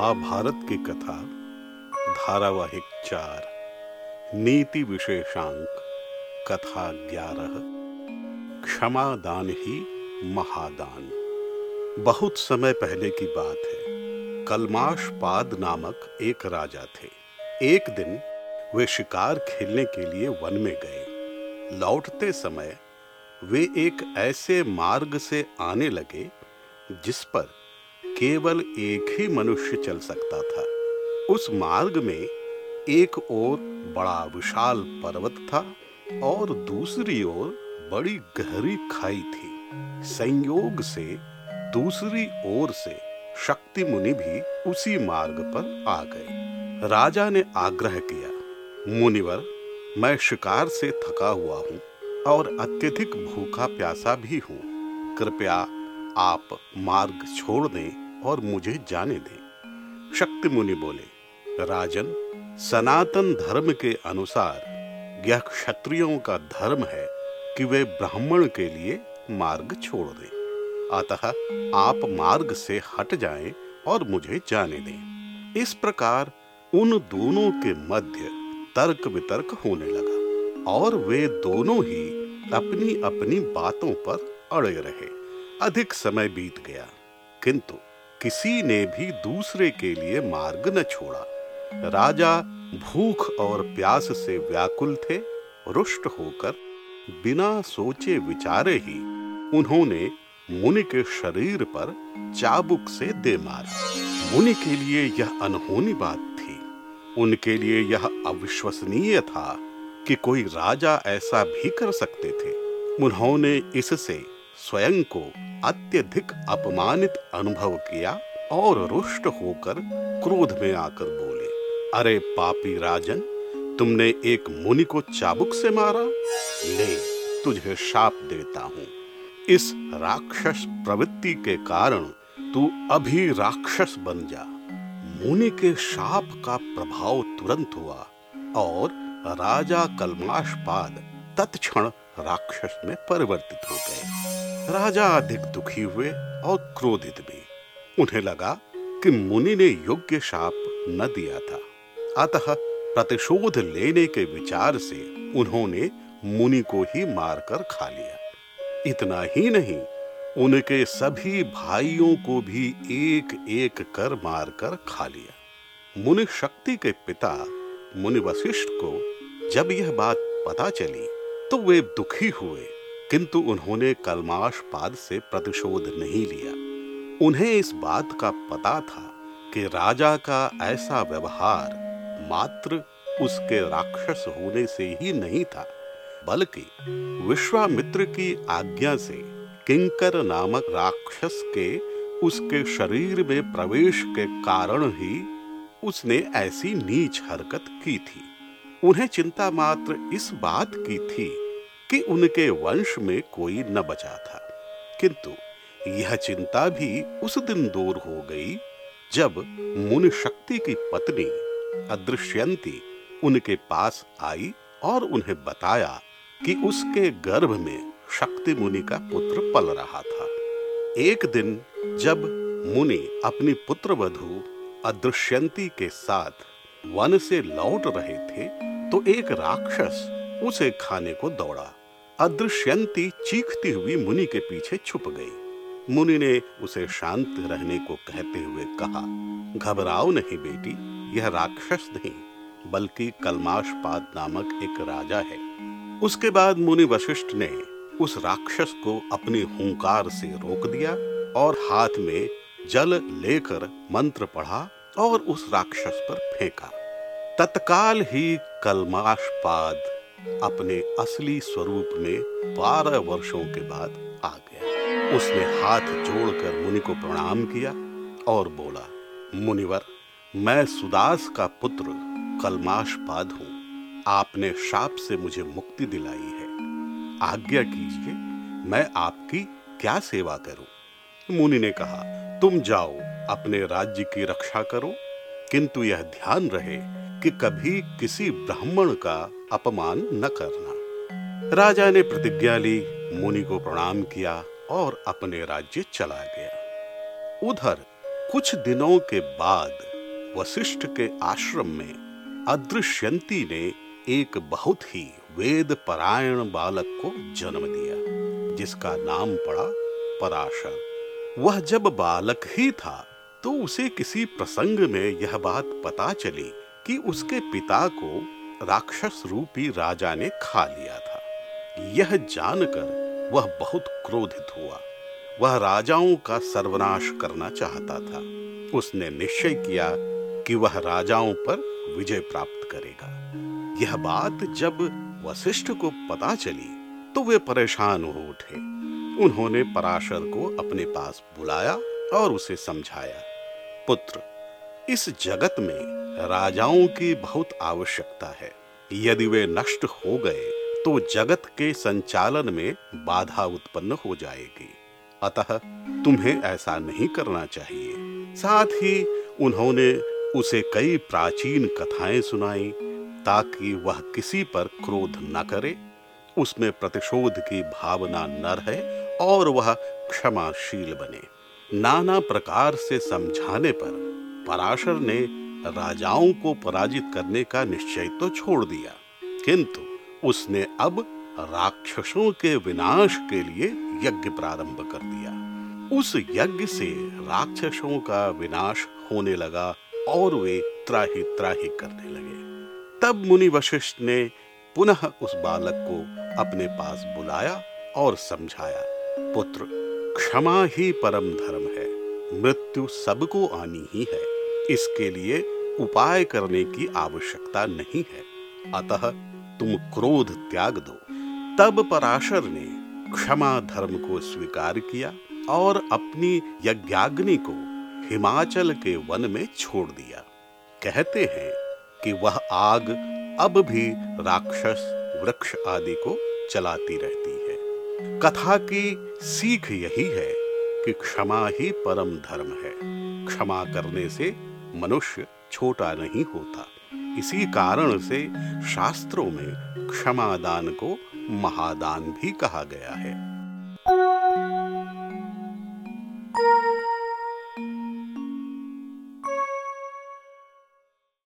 महाभारत की कथा, धारावाहिक चार, नीति विशेषांक, कथा ग्यारह क्षमा दान ही महादान। बहुत समय पहले की बात है। कलमाश पाद नामक एक राजा थे। एक दिन वे शिकार खेलने के लिए वन में गए। लौटते समय वे एक ऐसे मार्ग से आने लगे जिस पर केवल एक ही मनुष्य चल सकता था। उस मार्ग में एक ओर बड़ा विशाल पर्वत था और दूसरी ओर बड़ी गहरी खाई थी। संयोग से दूसरी ओर से शक्ति मुनि भी उसी मार्ग पर आ गए। राजा ने आग्रह किया, मुनिवर, मैं शिकार से थका हुआ हूँ और अत्यधिक भूखा प्यासा भी हूँ। कृपया आप मार्ग छोड़ दें और मुझे जाने दें। शक्ति मुनि बोले, राजन, सनातन धर्म के अनुसार यह क्षत्रियों का धर्म है कि वे ब्राह्मण के लिए मार्ग छोड़ दें। अतः आप मार्ग से हट जाएँ और मुझे जाने दें। इस प्रकार उन दोनों के मध्य तर्क वितर्क होने लगा और वे दोनों ही अपनी अपनी बातों पर अड़े रहे। अधिक समय बीत गया, किंतु किसी ने भी दूसरे के लिए मार्ग न छोड़ा। राजा भूख और प्यास से व्याकुल थे, रुष्ट होकर बिना सोचे विचारे ही उन्होंने मुनि के शरीर पर चाबुक से दे मारा। मुनि के लिए यह अनहोनी बात थी। उनके लिए यह अविश्वसनीय था कि कोई राजा ऐसा भी कर सकते थे। उन्होंने इससे स्वयं को अत्यधिक अपमानित अनुभव किया और रुष्ट होकर क्रोध में आकर बोले, अरे पापी राजन, तुमने एक मुनि को चाबुक से मारा? ले, तुझे शाप देता हूँ। इस राक्षस प्रवृत्ति के कारण तू अभी राक्षस बन जा। मुनि के शाप का प्रभाव तुरंत हुआ और राजा कलमाशपाद तत्क्षण राक्षस में परिवर्तित हो गए। राजा अधिक दुखी हुए और क्रोधित भी। उन्हें लगा कि मुनि ने योग्य शाप न दिया था। अतः प्रतिशोध लेने के विचार से उन्होंने मुनि को ही मारकर खा लिया। इतना ही नहीं, उनके सभी भाइयों को भी एक एक कर मारकर खा लिया। मुनि शक्ति के पिता, मुनि वशिष्ठ को जब यह बात पता चली तो वे दुखी हुए। किंतु उन्होंने कलमाश पाद से प्रतिशोध नहीं लिया। उन्हें इस बात का पता था कि राजा का ऐसा व्यवहार मात्र उसके राक्षस होने से ही नहीं था, बल्कि विश्वामित्र की आज्ञा से किंकर नामक राक्षस के उसके शरीर में प्रवेश के कारण ही उसने ऐसी नीच हरकत की थी। उन्हें चिंता मात्र इस बात की थी कि उनके वंश में कोई न बचा था। किंतु यह चिंता भी उस दिन दूर हो गई जब मुनि शक्ति की पत्नी अदृश्यंती उनके पास आई और उन्हें बताया कि उसके गर्भ में शक्ति मुनि का पुत्र पल रहा था। एक दिन जब मुनि अपनी पुत्र वधु अदृश्यंती के साथ वन से लौट रहे थे तो एक राक्षस उसे खाने को दौड़ा। अदृश्यंती चीखती हुई मुनि के पीछे छुप गई। मुनि ने उसे शांत रहने को कहते हुए कहा, घबराओ नहीं बेटी, यह राक्षस नहीं, बल्कि कलमाशपाद नामक एक राजा है। उसके बाद मुनि वशिष्ठ ने उस राक्षस को अपनी हुंकार से रोक दिया और हाथ में जल लेकर मंत्र पढ़ा और उस राक्षस पर फेंका। तत्काल ही कलमाशपाद अपने असली स्वरूप में बारह वर्षों के बाद आ गया। उसने हाथ जोड़कर मुनि को प्रणाम किया और बोला, मुनिवर, मैं सुदास का पुत्र कलमाशपाद हूँ। आपने शाप से मुझे मुक्ति दिलाई है। आज्ञा कीजिए, मैं आपकी क्या सेवा करूँ? मुनि ने कहा, तुम जाओ, अपने राज्य की रक्षा करो। किंतु यह ध्यान रहे कि कभी किसी ब्राह्मण का अपमान न करना। राजा ने प्रतिज्ञा ली, मुनि को प्रणाम किया और अपने राज्य चला गया। उधर कुछ दिनों के बाद वशिष्ठ के आश्रम में अदृश्यंती ने एक बहुत ही वेद परायण बालक को जन्म दिया, जिसका नाम पड़ा पराशर। वह जब बालक ही था तो उसे किसी प्रसंग में यह बात पता चली कि उसके पिता को राक्षस रूपी राजा ने खा लिया था। यह जानकर वह बहुत क्रोधित हुआ। वह राजाओं का सर्वनाश करना चाहता था। उसने निश्चय किया कि वह राजाओं पर विजय प्राप्त करेगा। यह बात जब वशिष्ठ को पता चली तो वे परेशान हो उठे। उन्होंने पराशर को अपने पास बुलाया और उसे समझाया, पुत्र इस जगत में राजाओं की बहुत आवश्यकता है। यदि वे नष्ट हो गए तो जगत के संचालन में बाधा उत्पन्न हो जाएगी। अतः तुम्हें ऐसा नहीं करना चाहिए। साथ ही उन्होंने उसे कई प्राचीन कथाएँ सुनाई, ताकि वह किसी पर क्रोध न करे। उसमें प्रतिशोध की भावना न रहे और वह क्षमाशील बने। नाना प्रकार से समझाने पर पराशर ने राजाओं को पराजित करने का निश्चय तो छोड़ दिया, किंतु उसने अब राक्षसों के विनाश के लिए यज्ञ प्रारंभ कर दिया। उस यज्ञ से राक्षसों का विनाश होने लगा और वे त्राही त्राही करने लगे। तब मुनि वशिष्ठ ने पुनः उस बालक को अपने पास बुलाया और समझाया, पुत्र, क्षमा ही परम धर्म है, मृत्यु सबको आनी ही है। इसके लिए उपाय करने की आवश्यकता नहीं है। अतः तुम क्रोध त्याग दो। तब पराशर ने क्षमा धर्म को स्वीकार किया और अपनी यज्ञाग्नि को हिमाचल के वन में छोड़ दिया। कहते हैं कि वह आग अब भी राक्षस, वृक्ष आदि को चलाती रहती है। कथा की सीख यही है कि क्षमा ही परम धर्म है। क्षमा करने से मनुष्य छोटा नहीं होता। इसी कारण से शास्त्रों में क्षमादान को महादान भी कहा गया है।